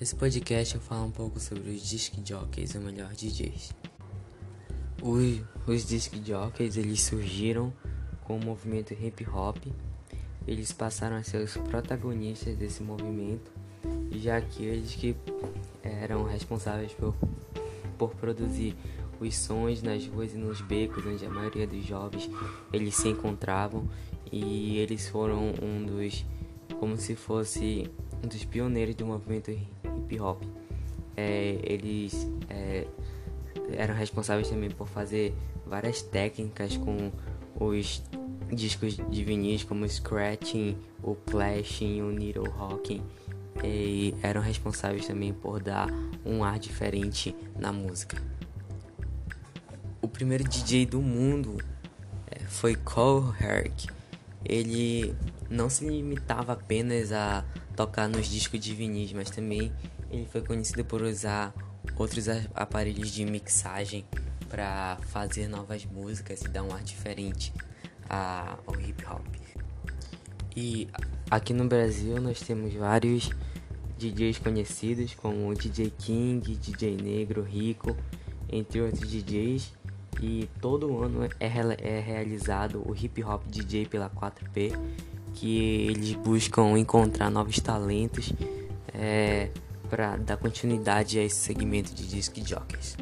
Nesse podcast eu falo um pouco sobre os disc jockeys, ou melhor, DJs. Os, os disc jockeys eles surgiram com o movimento hip hop. Eles passaram a ser os protagonistas desse movimento, já que eles que eram responsáveis por, por produzir os sons nas ruas e nos becos onde a maioria dos jovens eles se encontravam e eles foram um dos como se fosse um dos pioneiros do movimento hip hop. É, eles é, eram responsáveis também por fazer várias técnicas com os discos de vinis como scratching, o clashing, o needle rocking e eram responsáveis também por dar um ar diferente na música. O primeiro DJ do mundo é, foi Cole Herc. Ele não se limitava apenas a tocar nos discos de vinis, mas também ele foi conhecido por usar outros aparelhos de mixagem para fazer novas músicas e dar um ar diferente ao hip hop. E aqui no Brasil nós temos vários DJs conhecidos como DJ King, DJ Negro, Rico, entre outros DJs. E todo ano é, é realizado o Hip Hop DJ pela 4P, que eles buscam encontrar novos talentos é, para dar continuidade a esse segmento de disc jockeys.